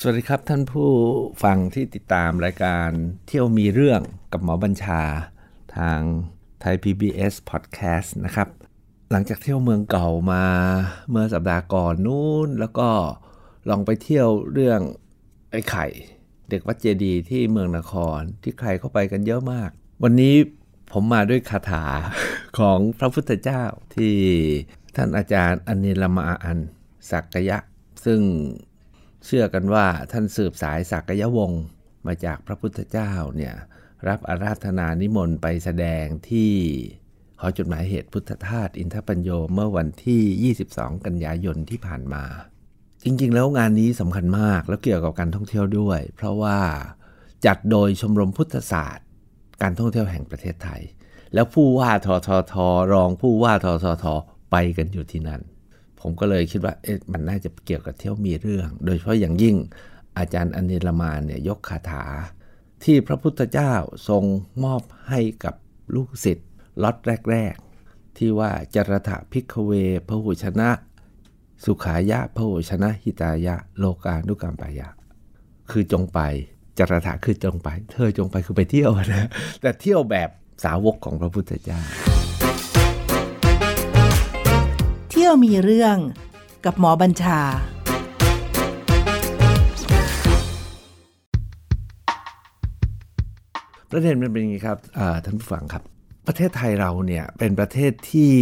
สวัสดีครับท่านผู้ฟังที่ติดตามรายการเที่ยวมีเรื่องกับหมอบัญชาทางไทย PBS Podcast นะครับ หลังจากเที่ยวเมืองเก่ามาเมื่อสัปดาห์ก่อนนู้น แล้วก็ลองไปเที่ยวเรื่องไอ้ไข่ เด็กวัดเจดีที่เมืองนครที่ใครเข้าไปกันเยอะมาก วันนี้ผมมาด้วยคาถาของพระพุทธเจ้าที่ท่านอาจารย์อนิลมาอันสักยะ ซึ่ง เชื่อกันว่าท่านสืบสายสักยวงศ์มาจากพระพุทธเจ้าเนี่ยรับอาราธนานิมนต์ไปแสดงที่หอจดหมายเหตุพุทธทาสอินทปัญโยเมื่อวันที่ 22 กันยายนที่ผ่านมา จริงๆ แล้วงานนี้สำคัญมากแล้วเกี่ยวกับการท่องเที่ยวด้วย เพราะว่าจัดโดยชมรมพุทธศาสตร์ การท่องเที่ยวแห่งประเทศไทย แล้วผู้ว่าทททรองผู้ว่าทททไปกันอยู่ที่นั่น ผมก็เลยคิดว่าเอ๊ะมันน่าจะเกี่ยวกับเที่ยวมีเรื่อง โดยเฉพาะอย่างยิ่งอาจารย์อนิลมานเนี่ยยกคาถา ที่พระพุทธเจ้าทรงมอบให้กับลูกศิษย์ล็อตแรก ๆ ที่ว่าจรถะพิกเวพหุชนะ สุขายะพหุชนะหิตายะ โลกานุกรรมปายะ คือจงไปจรถะคือจงไป เธอจงไปคือไปเที่ยวนะแต่เที่ยวแบบสาวกของพระพุทธเจ้า ที่ยวมีเรื่องกับหมอบัญชา ประเด็นมันเป็นอย่างนี้ครับท่านผู้ฟังครับ ประเทศไทยเราเนี่ยเป็นประเทศที่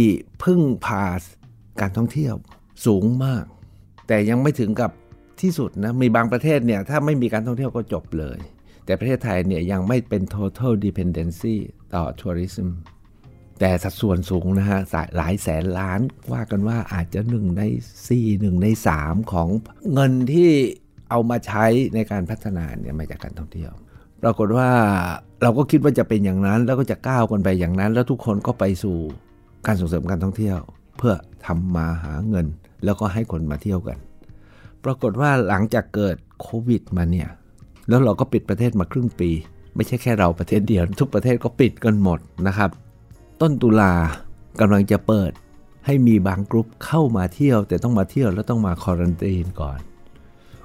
พึ่งพาการท่องเที่ยวสูงมาก แต่ยังไม่ถึงกับที่สุดนะ มีบางประเทศเนี่ยถ้าไม่มีการท่องเที่ยวก็จบเลย แต่ประเทศไทยเนี่ยยังไม่เป็น total dependency ต่อ tourism แต่สัดส่วนสูงนะฮะหลายแสนล้านว่ากันว่าอาจจะหนึ่งในสี่หนึ่งในสามของเงินที่เอามาใช้ในการพัฒนาเนี่ยมาจากการท่องเที่ยว ปรากฏว่าเราก็คิดว่าจะเป็นอย่างนั้น แล้วก็จะก้าวกันไปอย่างนั้น แล้วทุกคนก็ไปสู่การส่งเสริมการท่องเที่ยว เพื่อทำมาหาเงิน แล้วก็ให้คนมาเที่ยวกัน ปรากฏว่าหลังจากเกิดโควิดมาเนี่ยแล้วเราก็ปิดประเทศมาครึ่งปี ไม่ใช่แค่เราประเทศเดียว ทุกประเทศก็ปิดกันหมดนะครับ ต้นตุลากำลังจะเปิดให้มีบางกลุ่มเข้ามาเที่ยว แต่ต้องมาเที่ยวแล้วต้องมาคอรันตีนก่อน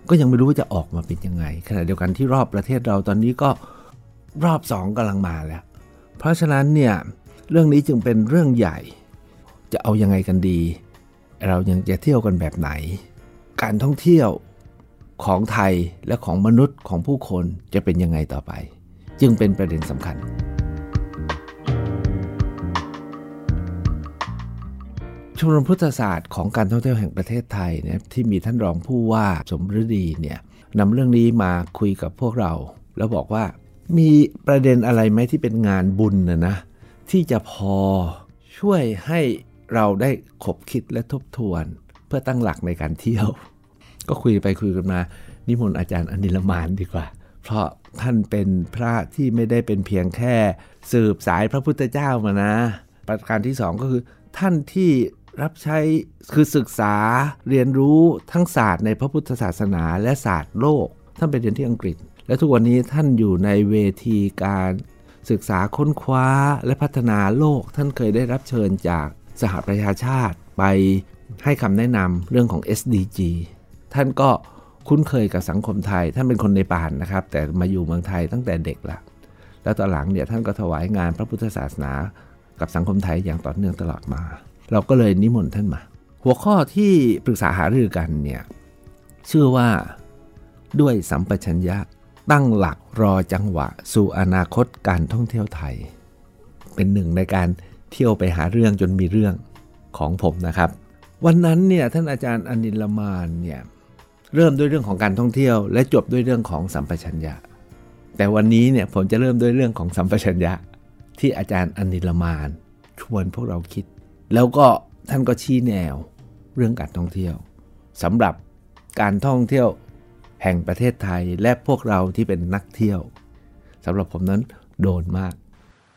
ก็ยังไม่รู้ว่าจะออกมาเป็นยังไงขณะเดียวกันที่รอบประเทศเราตอนนี้ก็รอบสองกำลังมาแล้ว เพราะฉะนั้นเนี่ยเรื่องนี้จึงเป็นเรื่องใหญ่ จะเอายังไงกันดี เรายังจะเที่ยวกันแบบไหน การท่องเที่ยวของไทยและของมนุษย์ของผู้คนจะเป็นยังไงต่อไป จึงเป็นประเด็นสำคัญ ชมรมพุทธศาสตร์ของการท่องเที่ยวแห่งประเทศไทยเนี่ยที่มีท่านรองผู้ว่าสมฤดีเนี่ยนำเรื่องนี้มาคุยกับพวกเรา แล้วบอกว่ามีประเด็นอะไรไหมที่เป็นงานบุญนะนะที่จะพอช่วยให้เราได้ขบคิดและทบทวน เพื่อตั้งหลักในการเที่ยว ก็คุยไปคุยกันมานิมนต์อาจารย์อนิลมานดีกว่า เพราะท่านเป็นพระที่ไม่ได้เป็นเพียงแค่ สืบสายพระพุทธเจ้ามานะ ประการที่สองก็คือท่านที่ รับใช้คือศึกษาเรียนรู้ทั้งศาสตร์ในพระพุทธศาสนาและศาสตร์โลก ท่านไปเรียนที่อังกฤษ และทุกวันนี้ท่านอยู่ในเวทีการศึกษาค้นคว้าและพัฒนาโลก ท่านเคยได้รับเชิญจากสหประชาชาติไปให้คำแนะนำเรื่องของ SDG ท่านก็คุ้นเคยกับสังคมไทย ท่านเป็นคนในป่านนะครับ แต่มาอยู่เมืองไทยตั้งแต่เด็กละแล้วตอนหลังเนี่ยท่านก็ถวายงานพระพุทธศาสนา กับสังคมไทยอย่างต่อเนื่องตลอดมา เราก็เลยนิมนต์ท่านมา หัวข้อที่ปรึกษาหารือกันเนี่ยชื่อว่าด้วยสัมปชัญญะตั้งหลักรอจังหวะ สู่อนาคตการท่องเที่ยวไทย เป็นหนึ่งในการเที่ยวไปหาเรื่องจนมีเรื่องของผมนะครับ วันนั้นเนี่ยท่านอาจารย์อนิลมานเนี่ยเริ่มด้วยเรื่องของการท่องเที่ยว และจบด้วยเรื่องของสัมปชัญญะ แต่วันนี้เนี่ยผมจะเริ่มด้วยเรื่องของสัมปชัญญะ ที่อาจารย์อนิลมานชวนพวกเราคิด แล้วก็ท่านก็ชี้แนวเรื่องการท่องเที่ยวสำหรับการท่องเที่ยวแห่งประเทศไทยและพวกเราที่เป็นนักเที่ยวสำหรับผมนั้นโดนมาก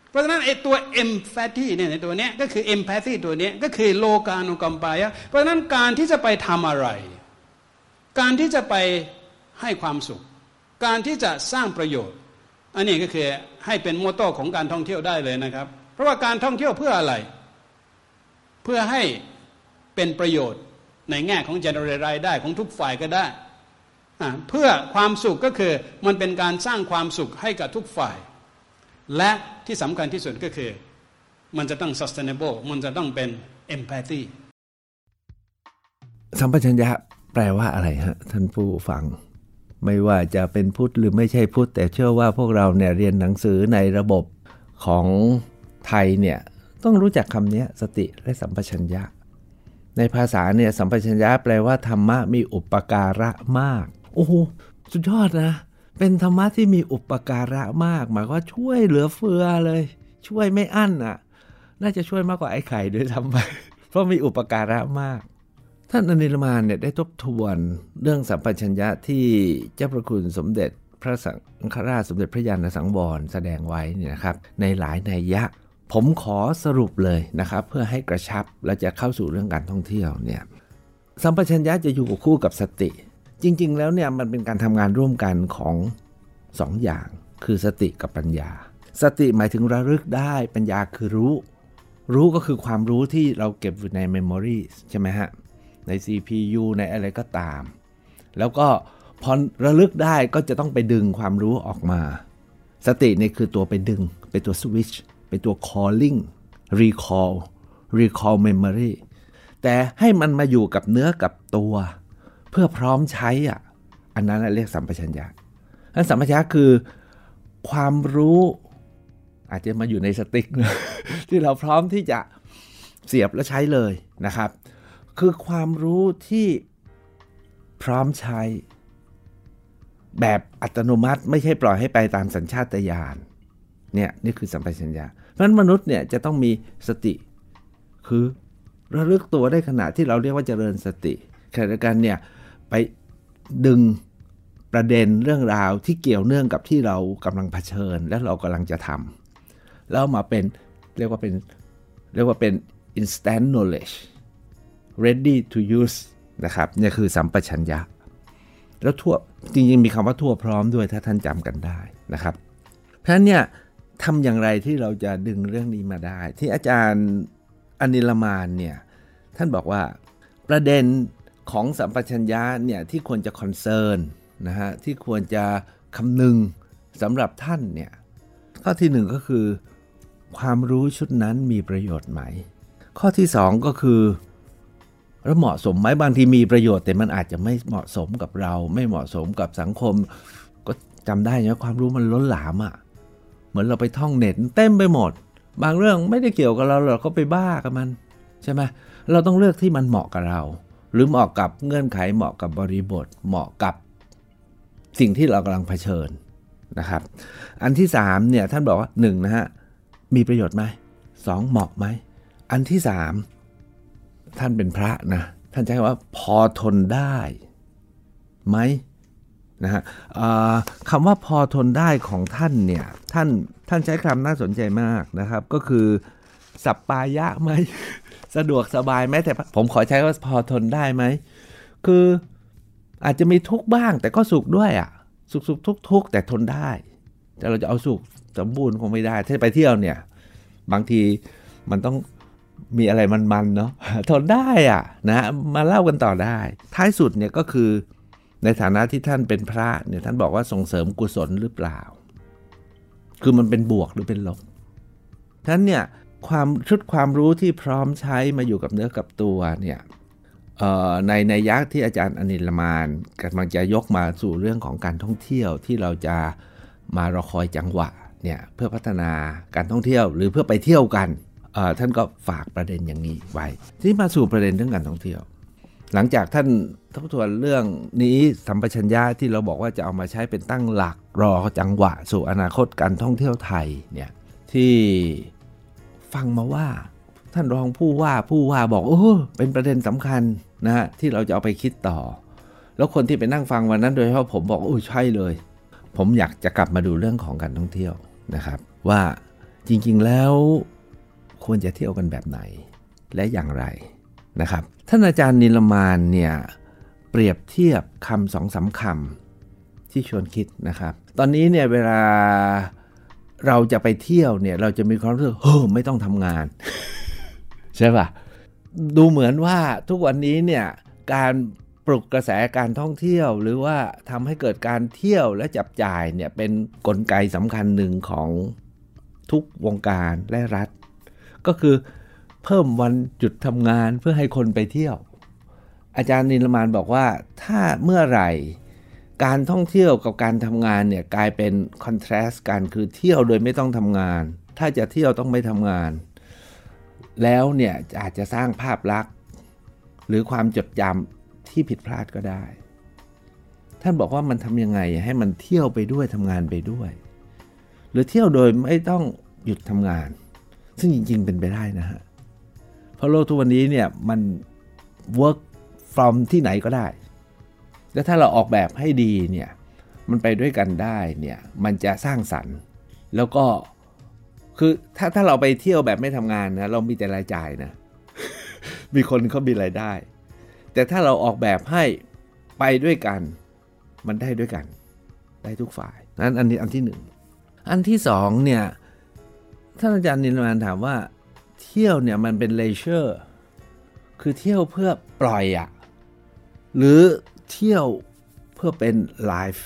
เพราะฉะนั้นไอ้ตัว empathy เนี่ยในตัวเนี้ยก็คือ empathy ตัวเนี้ยก็คือโลกาโนกรรมปายะเพราะฉะนั้นการที่จะไปทำอะไร การที่จะไปให้ความสุข การที่จะสร้างประโยชน์ อันนี้ก็คือให้เป็นโมโต้ของการท่องเที่ยวได้เลยนะครับ เพราะว่าการท่องเที่ยวเพื่ออะไร เพื่อให้เป็นประโยชน์ในแง่ของ generate รายได้ของทุกฝ่ายก็ได้ เพื่อความสุขก็คือมันเป็นการสร้างความสุขให้กับทุกฝ่าย และที่สำคัญที่สุดก็คือ มันจะต้อง sustainable มันจะต้องเป็น empathy สัมปชัญญะแปลว่าอะไรฮะ ท่านผู้ฟัง ไม่ว่าจะเป็นพุทธหรือไม่ใช่พุทธแต่เชื่อว่าพวกเราเนี่ยเรียนหนังสือในระบบของไทยเนี่ย ต้องรู้จักคำนี้สติและสัมปชัญญะ ในภาษาเนี่ยสัมปชัญญะแปลว่าธรรมะมีอุปการะมาก โอ้โหสุดยอดนะ เป็นธรรมะที่มีอุปการะมาก หมายว่าช่วยเหลือเฟือเลย ช่วยไม่อั้นอะ น่าจะช่วยมากกว่าไอ้ไข่ด้วยซ้ำไปเพราะมีอุปการะมาก ท่านอนิลมานเนี่ยได้ทบทวนเรื่องสัมปชัญญะที่เจ้าพระคุณสมเด็จพระสังฆราชสมเด็จพระยาณสังวรแสดงไว้เนี่ยนะครับในหลายนัยยะ ผมขอสรุปเลยนะครับเพื่อให้กระชับและจะเข้าสู่เรื่องการท่องเที่ยวเนี่ยสัมปชัญญะจะอยู่คู่กับสติ จริง ๆ แล้วเนี่ยมันเป็นการทำงานร่วมกันของสองอย่าง คือสติกับปัญญา สติหมายถึงระลึกได้ปัญญาคือรู้ รู้ก็คือความรู้ที่เราเก็บอยู่ใน memory ใช่ไหมฮะ ใน CPU ในอะไรก็ตาม แล้วก็พอระลึกได้ก็จะต้องไปดึงความรู้ออกมา สตินี่คือตัวไปดึงเป็นตัว switch เป็นตัว calling recall recall memory แต่ให้มันมาอยู่กับเนื้อกับตัว เพื่อพร้อมใช้อะ อันนั้นเรียกสัมปชัญญะนั้นสัมปชัญญะคือความรู้ อาจจะมาอยู่ในสติ๊กนะที่เราพร้อมที่จะเสียบและใช้เลยนะครับ คือความรู้ที่พร้อมใช้ แบบอัตโนมัติไม่ใช่ปล่อยให้ไปตามสัญชาตญาณเนี่ยนี่คือสัมปชัญญะเพราะ นั้นมนุษย์เนี่ยจะต้องมีสติ คือระลึกตัวได้ขณะที่เราเรียกว่าเจริญสติขณะเดียวกันเนี่ยไปดึงประเด็นเรื่องราวที่เกี่ยวเนื่องกับที่เรากำลังเผชิญ และเรากำลังจะทำแล้วมาเป็นเรียกว่าเป็นเรียกว่าเป็น instant knowledge ready to use นะครับนี่คือสัมปชัญญะ แล้วทั่วจริงๆมีคำว่าทั่วพร้อมด้วยถ้าท่านจำกันได้นะครับ เพราะฉะนั้นเนี่ย ทำอย่างไรที่เราจะดึงเรื่องนี้มาได้ ที่อาจารย์อนิลมานเนี่ยท่านบอกว่าประเด็นของสัมปชัญญะเนี่ยที่ควรจะคอนเซิร์นนะฮะที่ควรจะคำนึงสำหรับท่านเนี่ยข้อที่หนึ่งก็คือ ความรู้ชุดนั้นมีประโยชน์ไหม ข้อที่สองก็คือแล้วเหมาะสมไหมบางทีมีประโยชน์แต่มันอาจจะไม่เหมาะสมกับเรา ไม่เหมาะสมกับสังคม ก็จำได้นะความรู้มันล้นหลามอะ่ะ เหมือนเราไปท่องเน็ตเต็มไปหมด บางเรื่องไม่ได้เกี่ยวกับเราเราก็ไปบ้ากับมันใช่ไหมเราต้องเลือกที่มันเหมาะกับเรา หรือเหมาะกับเงื่อนไขเหมาะกับบริบท เหมาะกับสิ่งที่เรากำลังเผชิญนะครับ อันที่3เนี่ยท่านบอกว่า1นะฮะมีประโยชน์ไหมสองเหมาะไหมอันที่3ท่านเป็นพระนะท่านใช้ว่าพอทนได้ไหม นะฮะคำว่าพอทนได้ของท่านเนี่ยท่านท่านใช้คำน่าสนใจมากนะครับ ก็คือสัปปายะไหมสะดวกสบายไหมแต่ผมขอใช้ว่าพอทนได้ไหมคืออาจจะมีทุกบ้าง แต่ก็สุขด้วยอะ่ะสุขสุขทุกทุกแต่ทนได้ แต่เราจะเอาสุขสมบูรณ์คงไม่ได้ ถ้าไปเที่ยวเนี่ย บางทีมันต้องมีอะไรมันๆเนาะทนได้อะ่ะนะมาเล่ากันต่อได้ ท้ายสุดเนี่ยก็คือ ในฐานะที่ท่านเป็นพระเนี่ยท่านบอกว่าส่งเสริมกุศลหรือเปล่า คือมันเป็นบวกหรือเป็นลบท่านเนี่ยความชุดความรู้ที่พร้อมใช้มาอยู่กับเนื้อกับตัวเนี่ยในในยักษ์ที่อาจารย์อนิลมานกำลังจะยกมาสู่เรื่องของการท่องเที่ยวที่เราจะมารอคอยจังหวะเนี่ยเพื่อพัฒนาการท่องเที่ยวหรือเพื่อไปเที่ยวกันท่านก็ฝากประเด็นอย่างนี้ไว้ ที่มาสู่ประเด็นเรื่องการท่องเที่ยว หลังจากท่านทบทวนเรื่องนี้สัมปชัญญะที่เราบอกว่าจะเอามาใช้เป็นตั้งหลักรอจังหวะสู่อนาคตการท่องเที่ยวไทยเนี่ยที่ฟังมาว่า ท่านรองผู้ว่าผู้ว่าบอกโอ้เป็นประเด็นสำคัญนะฮะที่เราจะเอาไปคิดต่อ แล้วคนที่ไปนั่งฟังวันนั้นโดยเฉพาะผมบอกโอ้ใช่เลย ผมอยากจะกลับมาดูเรื่องของการท่องเที่ยวนะครับ ว่าจริงๆแล้วควรจะเที่ยวกันแบบไหนและอย่างไร นะครับท่านอาจารย์นิลมานเนี่ยเปรียบเทียบคำสองสาคำที่ชวนคิดนะครับ ตอนนี้เนี่ยเวลาเราจะไปเที่ยวเนี่ยเราจะมีความรู้สึกเฮ้อไม่ต้องทำงาน ใช่ปะดูเหมือนว่าทุกวันนี้เนี่ยการปลุกกระแสการท่องเที่ยว หรือว่าทำให้เกิดการเที่ยวและจับจ่ายเนี่ยเป็นนกลไกสำคัญหนึ่งของทุกวงการและรัฐ ก็คือ เพิ่มวันหยุดทำงานเพื่อให้คนไปเที่ยว อาจารย์นิลมานบอกว่าถ้าเมื่อไหร่การท่องเที่ยวกับการทำงานเนี่ยกลายเป็นคอนทราสต์กันคือเที่ยวโดยไม่ต้องทำงาน ถ้าจะเที่ยวต้องไม่ทำงาน แล้วเนี่ยอาจจะสร้างภาพลักษณ์ หรือความจดจำที่ผิดพลาดก็ได้ ท่านบอกว่ามันทำยังไงให้มันเที่ยวไปด้วยทำงานไปด้วย หรือเที่ยวโดยไม่ต้องหยุดทำงาน ซึ่งจริง ๆ เป็นไปได้นะฮะ เพราะโลกทุกวันนี้เนี่ยมัน work from ที่ไหนก็ได้ แล้วถ้าเราออกแบบให้ดีเนี่ยมันไปด้วยกันได้เนี่ยมันจะสร้างสรรค์ แล้วก็คือถ้าถ้าเราไปเที่ยวแบบไม่ทำงานนะเรามีแต่รายจ่ายนะมีคนเขามีรายได้ แต่ถ้าเราออกแบบให้ไปด้วยกัน มันได้ด้วยกัน ได้ทุกฝ่ายนั้นอันนี้อันที่หนึ่งอันที่สองเนี่ยท่านอาจารย์นินมานถามว่า เที่ยวเนี่ยมันเป็น leisure คือเที่ยวเพื่อปล่อยอะหรือเที่ยวเพื่อเป็น life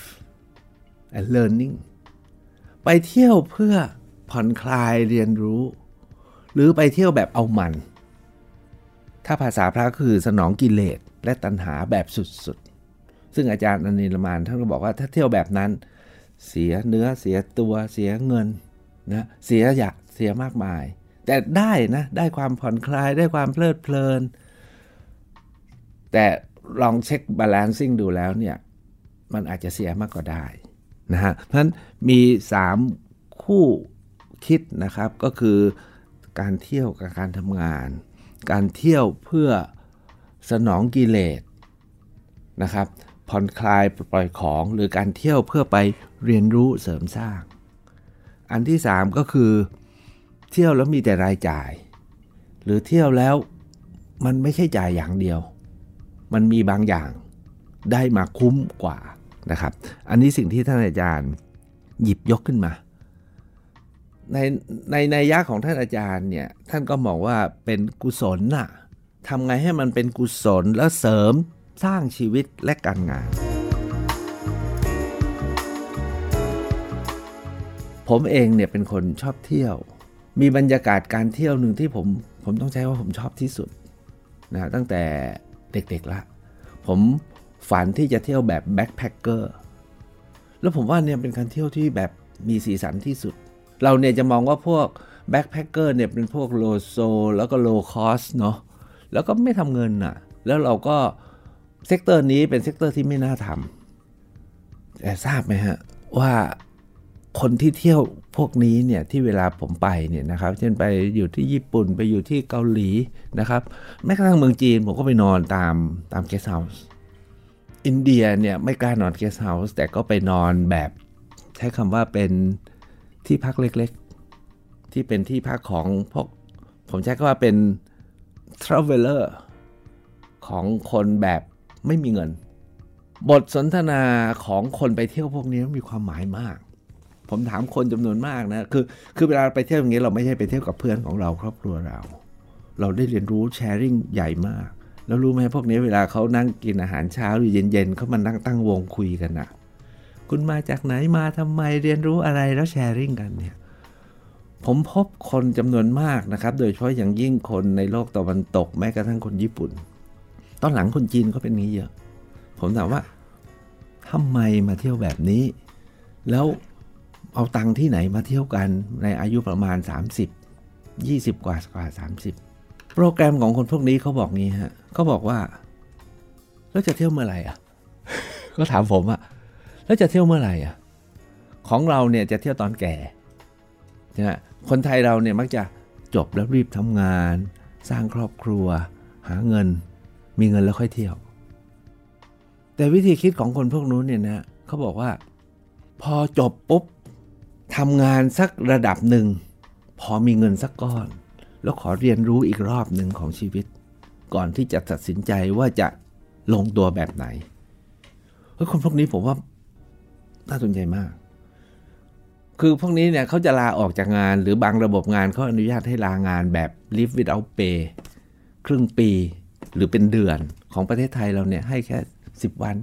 and learning ไปเที่ยวเพื่อผ่อนคลายเรียนรู้ หรือไปเที่ยวแบบเอามัน ถ้าภาษาพระคือสนองกิเลสและตัณหาแบบสุดๆ ซึ่งอาจารย์อนิลมานท่านก็บอกว่าถ้าเที่ยวแบบนั้น เสียเนื้อเสียตัวเสียเงินนะเสียอยากเสียมากมาย แต่ได้นะ ได้ความผ่อนคลายได้ความเพลิดเพลิน แต่ลองเช็คบาลานซิ่งดูแล้วเนี่ย มันอาจจะเสียมากกว่าได้นะฮะเพราะฉะนั้นมี 3 คู่คิดนะครับก็คือการเที่ยวกับการทำงาน การเที่ยวเพื่อสนองกิเลสนะครับผ่อนคลายปล่อยของหรือการเที่ยวเพื่อไปเรียนรู้เสริมสร้าง อันที่ 3 ก็คือ เที่ยวแล้วมีแต่รายจ่าย หรือเที่ยวแล้วมันไม่ใช่จ่ายอย่างเดียว มันมีบางอย่างได้มาคุ้มกว่านะครับ อันนี้สิ่งที่ท่านอาจารย์หยิบยกขึ้นมา ในในในยะของท่านอาจารย์เนี่ยท่านก็มองว่าเป็นกุศลน่ะทำไงให้มันเป็นกุศลแล้วเสริมสร้างชีวิตและการงาน ผมเองเนี่ยเป็นคนชอบเที่ยว มีบรรยากาศการเที่ยวหนึ่งที่ผมผมต้องใช้ว่าผมชอบที่สุดนะตั้งแต่เด็กๆละ ผมฝันที่จะเที่ยวแบบ backpacker แล้วผมว่าเนี่ยเป็นการเที่ยวที่แบบมีสีสันที่สุด เราเนี่ยจะมองว่าพวก backpacker เนี่ยเป็นพวกโลโซแล้วก็ low cost เนาะแล้วก็ไม่ทำเงินอะ แล้วเราก็ sector นี้เป็น sector ที่ไม่น่าทำแต่ทราบไหมฮะว่า คนที่เที่ยวพวกนี้เนี่ยที่เวลาผมไปเนี่ยนะครับ เช่นไปอยู่ที่ญี่ปุ่นไปอยู่ที่เกาหลีนะครับแม้กระทั่งเมืองจีนผมก็ไปนอนตามตามเกสต์เฮาส์อินเดียเนี่ยไม่กล้านอนเกสต์เฮาส์แต่ก็ไปนอนแบบใช้คำว่าเป็นที่พักเล็กๆ ที่เป็นที่พักของพวกผมใช้คำว่าเป็น traveler ของคนแบบไม่มีเงิน บทสนทนาของคนไปเที่ยวพวกนี้มีความหมายมาก ผมถามคนจำนวนมากนะ คือ คือเวลาไปเที่ยวอย่างนี้เราไม่ใช่ไปเที่ยวกับเพื่อนของเราครอบครัวเรา เราได้เรียนรู้แชร์ริ่งใหญ่มาก แล้วรู้ไหมพวกนี้เวลาเขานั่งกินอาหารเช้าหรือเย็นๆเขามานั่งตั้งวงคุยกันนะคุณมาจากไหนมาทำไมเรียนรู้อะไรแล้วแชร์ริ่งกันเนี่ย ผมพบคนจำนวนมากนะครับ โดยเฉพาะอย่างยิ่งคนในโลกตะวันตกแม้กระทั่งคนญี่ปุ่น ตอนหลังคนจีนก็เป็นนี้เยอะ ผมถามว่าทำไมมาเที่ยวแบบนี้แล้ว เอาตังค์ที่ไหนมาเที่ยวกันในอายุประมาณ 30 20 กว่ากว่า 30 โปรแกรมของคนพวกนี้เขาบอกงี้ฮะเขาบอกว่า แล้วจะเที่ยวเมื่อไหร่อะก็ถามผมอะแล้วจะเที่ยวเมื่อไหร่อะของเราเนี่ยจะเที่ยวตอนแก่ใช่ไหมคนไทยเราเนี่ยมักจะจบแล้วรีบทำงาน สร้างครอบครัว หาเงิน มีเงินแล้วค่อยเที่ยว แต่วิธีคิดของคนพวกนู้นเนี่ยนะเขาบอกว่า พอจบปุ๊บ ทำงานสักระดับหนึ่ง พอมีเงินสักก้อน แล้วขอเรียนรู้อีกรอบหนึ่งของชีวิต ก่อนที่จะตัดสินใจว่าจะลงตัวแบบไหนเฮ้ยคนพวกนี้ผมว่าน่าสนใจมาก คือพวกนี้เนี่ยเขาจะลาออกจากงานหรือบางระบบงานเขาอนุญาตให้ลางานแบบ live without pay ครึ่งปีหรือเป็นเดือนของประเทศไทยเราเนี่ยให้แค่ 10 วัน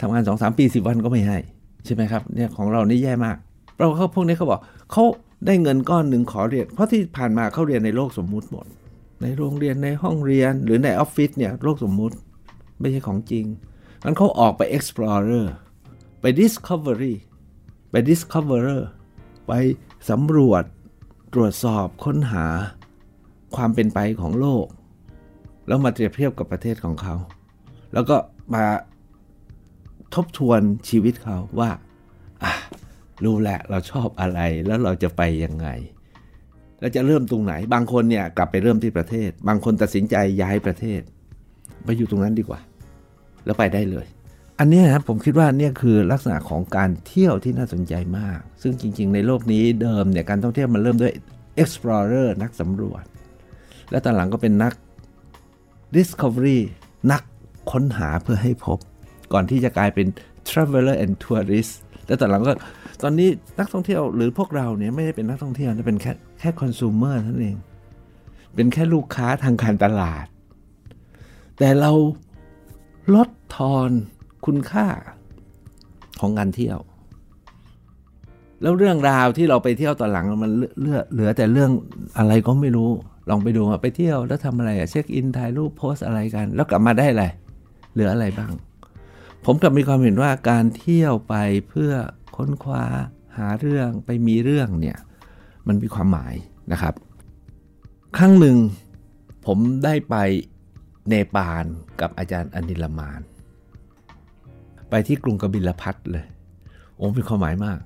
ทำงาน 2 3 ปี 10 วันก็ไม่ให้ ใช่ไหมครับเนี่ยของเรานี่แย่มาก เราเขาพวกนี้เขาบอกเขาได้เงินก้อนหนึ่งขอเรียน เพราะที่ผ่านมาเขาเรียนในโลกสมมุติหมด ในโรงเรียนในห้องเรียนหรือในออฟฟิศเนี่ยโลกสมมุติไม่ใช่ของจริงงั้นเขาออกไป explorer ไป discovery ไป discoverer ไปสำรวจตรวจสอบค้นหาความเป็นไปของโลก แล้วมาเปรียบเทียบกับประเทศของเขา แล้วก็มาทบทวนชีวิตเขาว่า รู้แหละเราชอบอะไรแล้วเราจะไปยังไงแล้วจะเริ่มตรงไหน บางคนเนี่ยกลับไปเริ่มที่ประเทศ บางคนตัดสินใจย้ายประเทศ ไปอยู่ตรงนั้นดีกว่า แล้วไปได้เลย อันนี้นะผมคิดว่าเนี่ยคือลักษณะของการเที่ยวที่น่าสนใจมาก ซึ่งจริง ๆ ในโลกนี้เดิมเนี่ยการท่องเที่ยวมันเริ่มด้วย explorer นักสำรวจ และตอนหลังก็เป็นนัก discovery นักค้นหาเพื่อให้พบ ก่อนที่จะกลายเป็น traveler and tourist แล้วตอนหลังก็ตอนนี้นักท่องเที่ยวหรือพวกเราเนี่ยไม่ได้เป็นนักท่องเที่ยวเป็นแค่แค่ consumer นั่นเอง เป็นแค่ลูกค้าทางการตลาด แต่เราลดทอนคุณค่าของการเที่ยว แล้วเรื่องราวที่เราไปเที่ยวตอนหลังมันเลือเหลือแต่เรื่องอะไรก็ไม่รู้ลองไปดูไปเที่ยวแล้วทำอะไรอะเช็คอินถ่ายรูปโพสอะไรกัน แล้วกลับมาได้อะไรเหลืออะไรบ้าง ผมกลับมีความเห็นว่าการเที่ยวไปเพื่อค้นคว้าหาเรื่องไปมีเรื่องเนี่ยมันมีความหมายนะครับ ครั้งหนึ่งผมได้ไปเนปาลกับอาจารย์อนิลมาน ไปที่กรุงกบิลพัทเลย โอ้มีความหมายมาก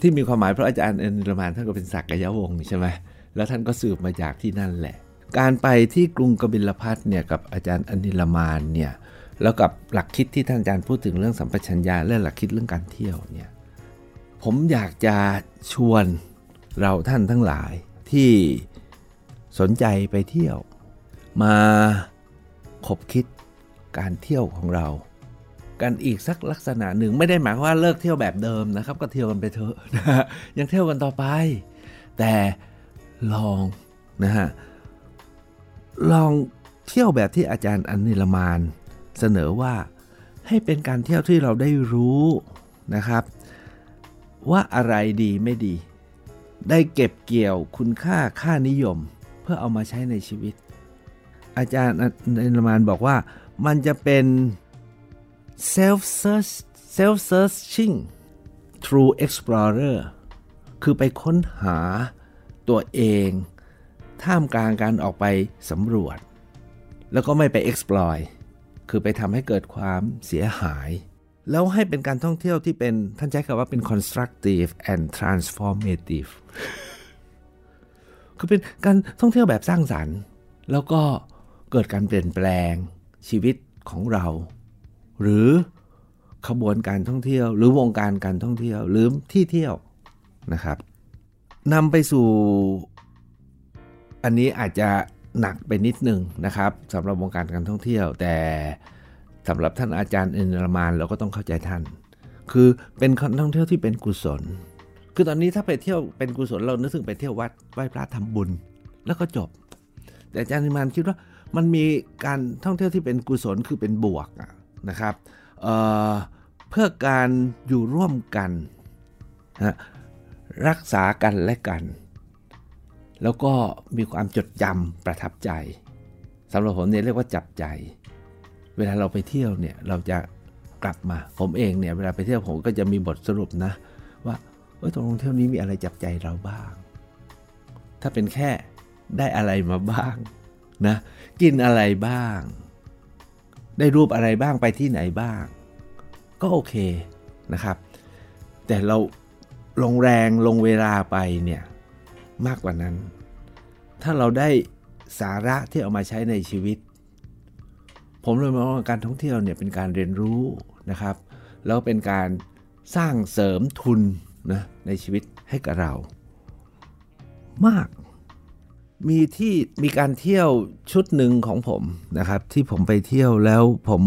ที่มีความหมายเพราะอาจารย์อนิลมานท่านก็เป็นศักยวงศ์ใช่ไหมแล้วท่านก็สืบมาจากที่นั่นแหละ การไปที่กรุงกบิลพัทเนี่ยกับอาจารย์อนิลมานเนี่ย แล้วกับหลักคิดที่ท่านอาจารย์พูดถึงเรื่องสัมปชัญญะและหลักคิดเรื่องการเที่ยวเนี่ยผมอยากจะชวนเราท่านทั้งหลายที่สนใจไปเที่ยว มาคบคิดการเที่ยวของเรา กันอีกสักลักษณะหนึ่งไม่ได้หมายว่าเลิกเที่ยวแบบเดิมนะครับ ก็เที่ยวกันไปเถอะนะฮะยังเที่ยวกันต่อไป แต่ลองนะฮะลองเที่ยวแบบที่อาจารย์อันนิลมาน เสนอว่าให้เป็นการเที่ยวที่เราได้รู้นะครับ ว่าอะไรดีไม่ดี ได้เก็บเกี่ยวคุณค่าค่านิยม เพื่อเอามาใช้ในชีวิต อาจารย์อันนิลมานบอกว่ามันจะเป็น self search self searching through explorer คือไปค้นหาตัวเอง ท่ามกลางการออกไปสำรวจ แล้วก็ไม่ไป exploit คือไปทำให้เกิดความเสียหาย แล้วให้เป็นการท่องเที่ยวที่เป็นท่านใช้คำว่าเป็น constructive and transformative คือเป็นการท่องเที่ยวแบบสร้างสรรค์ แล้วก็เกิดการเปลี่ยนแปลงชีวิตของเรา หรือขบวนการท่องเที่ยว หรือวงการการท่องเที่ยว หรือที่เที่ยวนะครับนำไปสู่อันนี้อาจจะ หนักไปนิดนึงนะครับสำหรับวงการการท่องเที่ยว แต่สำหรับท่านอาจารย์เอ็นรมานเราก็ต้องเข้าใจท่าน คือเป็นการท่องเที่ยวที่เป็นกุศล คือตอนนี้ถ้าไปเที่ยวเป็นกุศลเรานึกถึงไปเที่ยววัดไหว้พระทำบุญ แล้วก็จบ แต่อาจารย์นิมานคิดว่ามันมีการท่องเที่ยวที่เป็นกุศลคือเป็นบวกนะครับเเพื่อการอยู่ร่วมกันนะรักษากันและกัน แล้วก็มีความจดจำประทับใจสำหรับผมเนี่ยเรียกว่าจับใจ เวลาเราไปเที่ยวเนี่ยเราจะกลับมาผมเองเนี่ยเวลาไปเที่ยวผมก็จะมีบทสรุปนะ ว่าเออตรงเที่ยวนี้มีอะไรจับใจเราบ้าง ถ้าเป็นแค่ได้อะไรมาบ้างนะกินอะไรบ้าง ได้รูปอะไรบ้างไปที่ไหนบ้าง ก็โอเคนะครับ แต่เราลงแรงลงเวลาไปเนี่ย มากกว่านั้น ถ้าเราได้สาระที่เอามาใช้ในชีวิต ผมเลยมองว่าการท่องเที่ยวเนี่ยเป็นการเรียนรู้นะครับ แล้วเป็นการสร้างเสริมทุนนะในชีวิตให้กับเรา มาก มีที่มีการเที่ยวชุดหนึ่งของผมนะครับ ที่ผมไปเที่ยวแล้วผม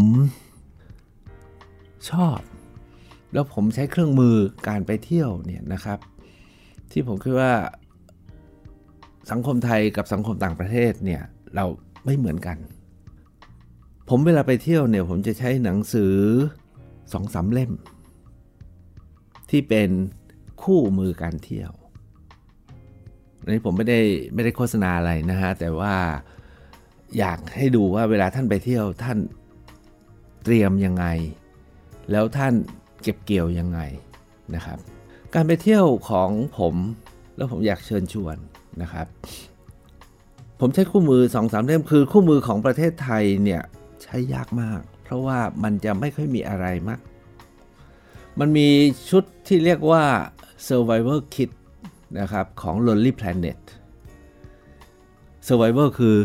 ชอบ แล้วผมใช้เครื่องมือการไปเที่ยวเนี่ยนะครับ ที่ผมคิดว่า สังคมไทยกับสังคมต่างประเทศเนี่ยเราไม่เหมือนกัน ผมเวลาไปเที่ยวเนี่ยผมจะใช้หนังสือสองสามเล่ม ที่เป็นคู่มือการเที่ยวอันนี้ผมไม่ได้ไม่ได้โฆษณาอะไรนะฮะแต่ว่าอยากให้ดูว่าเวลาท่านไปเที่ยวท่านเตรียมยังไง แล้วท่านเก็บเกี่ยวยังไงนะครับ การไปเที่ยวของผมแล้วผมอยากเชิญชวน นะครับ ผมใช้คู่มือ2อสามเล่มคือคู่มือของประเทศไทยเนี่ยใช้ยากมาก เพราะว่ามันจะไม่ค่อยมีอะไรมาก มันมีชุดที่เรียกว่า Survivor Kit นะครับของ Lonely Planet Survivor คือ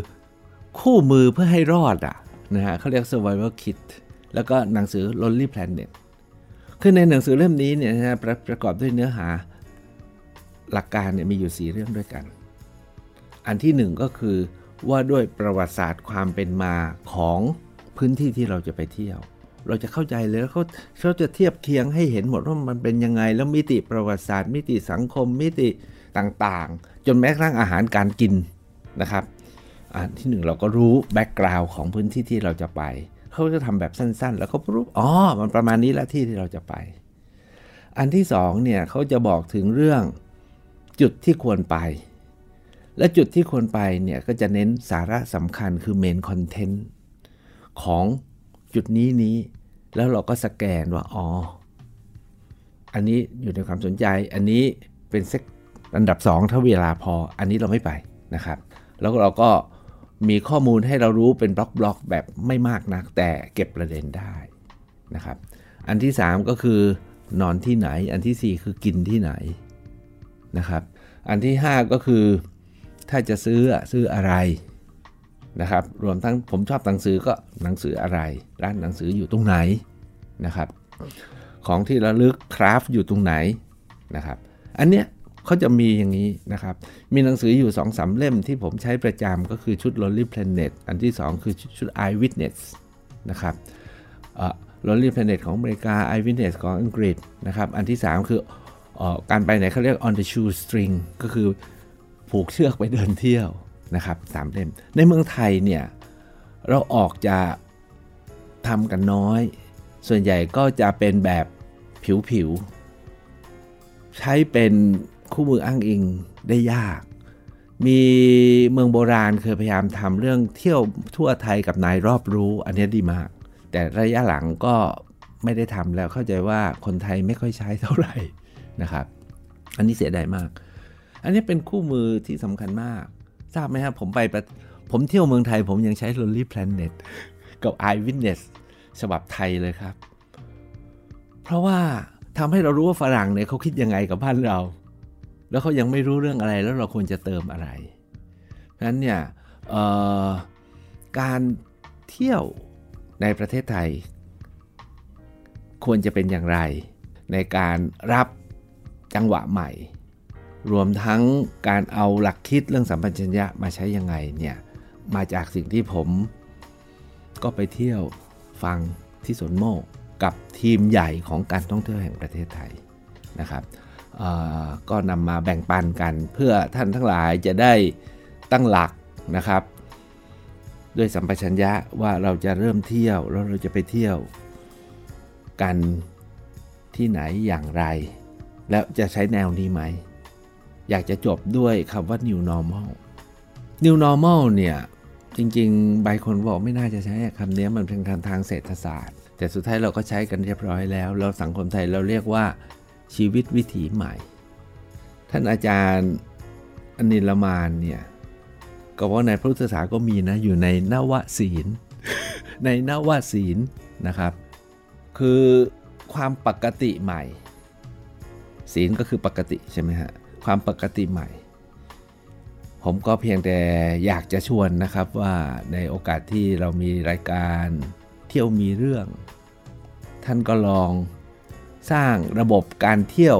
คู่มือเพื่อให้รอดอะนะฮะเขาเรียก Survivor Kit แล้วก็หนังสือ Lonely Planet คือในหนังสือเล่มนี้เนี่ยนะฮะประประกอบด้วยเนื้อหาหลักการเนี่ยมีอยู่ 4 เรื่องด้วยกัน อันที่หนึ่งก็คือว่าด้วยประวัติศาสตร์ความเป็นมาของพื้นที่ที่เราจะไปเที่ยว เราจะเข้าใจเลยแล้วเขาเขาจะเทียบเคียงให้เห็นหมดว่ามันเป็นยังไง แล้วมิติประวัติศาสตร์ มิติสังคมมิติต่างๆ จนแม้กระทั่งอาหารการกินนะครับอันที่หนึ่งเราก็รู้แบ็กกราวน์ของพื้นที่ที่เราจะไปเขาจะทำแบบสั้นๆ แล้วก็รู้อ๋อมันประมาณนี้ละที่ที่เราจะไป อันที่สองเนี่ยเขาจะบอกถึงเรื่องจุดที่ควรไป และจุดที่ควรไปเนี่ยก็จะเน้นสาระสำคัญคือเมนคอนเทนต์ของจุดนี้นี้ แล้วเราก็สแกนว่า อ๋อ อันนี้อยู่ในความสนใจ อันนี้เป็นเซกอันดับ 2 ถ้าเวลาพอ อันนี้เราไม่ไปนะครับ แล้วเราก็มีข้อมูลให้เรารู้เป็นบล็อกๆแบบไม่มากนัก แต่เก็บประเด็นได้นะครับ อันที่ 3 ก็คือนอนที่ไหน อันที่ 4 คือกินที่ไหนนะครับ อันที่ 5 ก็คือ ถ้าจะซื้อซื้ออะไรนะครับ รวมทั้งผมชอบหนังสือก็หนังสืออะไร ร้านหนังสืออยู่ตรงไหนนะครับ ของที่ระลึกคราฟอยู่ตรงไหนนะครับ อันเนี้ยเขาจะมีอย่างนี้นะครับ มีหนังสืออยู่2อสาเล่มที่ผมใช้ประจำก็คือชุด Lonely Planet อันที่ 2 คือชุด Eyewitness นะครับ Lonely Planet ของอเมริกา Eyewitness ของอังกฤษนะครับ อันที่ 3 คืออการไปไหนเขาเรียก on the shoe string ก็คือ ผูกเชือกไปเดินเที่ยวนะครับสามเล่ม ในเมืองไทยเนี่ยเราออกจะทำกันน้อย ส่วนใหญ่ก็จะเป็นแบบผิวๆ ใช้เป็นคู่มืออ้างอิงได้ยาก มีเมืองโบราณเคยพยายามทำเรื่องเที่ยวทั่วไทยกับนายรอบรู้ อันนี้ดีมาก แต่ระยะหลังก็ไม่ได้ทำแล้วเข้าใจว่าคนไทยไม่ค่อยใช้เท่าไหร่นะครับ อันนี้เสียดายมาก อันนี้เป็นคู่มือที่สำคัญมาก ทราบไหมครับผมไปผมเที่ยวเมืองไทย ผมยังใช้ Lonely Planet กับ Eyewitness ฉบับไทยเลยครับ เพราะว่าทำให้เรารู้ว่าฝรั่งเนี่ยเขาคิดยังไงกับบ้านเรา แล้วเขายังไม่รู้เรื่องอะไรแล้วเราควรจะเติมอะไรเพราะฉะนั้นเนี่ยการเที่ยวในประเทศไทย ควรจะเป็นอย่างไร ในการรับจังหวะใหม่ รวมทั้งการเอาหลักคิดเรื่องสัมพันธ์ชัญญะมาใช้ยังไงเนี่ยมาจากสิ่งที่ผม ก็ไปเที่ยวฟังที่สวนโมกกับทีมใหญ่ของการท่องเที่ยวแห่งประเทศไทยนะครับก็นำมาแบ่งปันกันเพื่อท่านทั้งหลายจะได้ตั้งหลักนะครับ ด้วยสัมปชัญญะว่าเราจะเริ่มเที่ยวแล้วเราจะไปเที่ยวกันที่ไหนอย่างไร แล้วจะใช้แนวนี้ไหม อยากจะจบด้วยคำว่า new normal new normal เนี่ยจริงๆใบคนบอกไม่น่าจะใช้คำนี้มันเป็นคำทางเศรษฐศาสตร์ แต่สุดท้ายเราก็ใช้กันเรียบร้อยแล้วแล้วสังคมไทยเราเรียกว่าชีวิตวิถีใหม่ ท่านอาจารย์อนิลมานเนี่ยก็ว่าในพระพุทธศาสนาก็มีนะอยู่ในนวศีล ในนวศีลนะครับ คือความปกติใหม่ ศีลก็คือปกติใช่ไหมฮะ ความปกติใหม่ ผมก็เพียงแต่อยากจะชวนนะครับว่าในโอกาสที่เรามีรายการเที่ยวมีเรื่อง ท่านก็ลองสร้างระบบการเที่ยว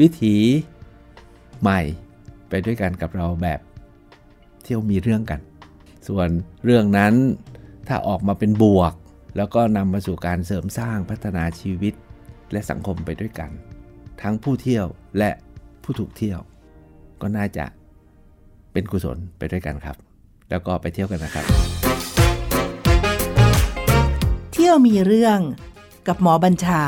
วิถีใหม่ไปด้วยกันกับเราแบบเที่ยวมีเรื่องกัน ส่วนเรื่องนั้นถ้าออกมาเป็นบวก แล้วก็นำมาสู่การเสริมสร้างพัฒนาชีวิตและสังคมไปด้วยกัน ทั้งผู้เที่ยวและ ผู้ถูกเที่ยว ก็น่าจะเป็นกุศลไปด้วยกันครับ แล้วก็ไปเที่ยวกันนะครับ เที่ยวมีเรื่องกับหมอบัญชา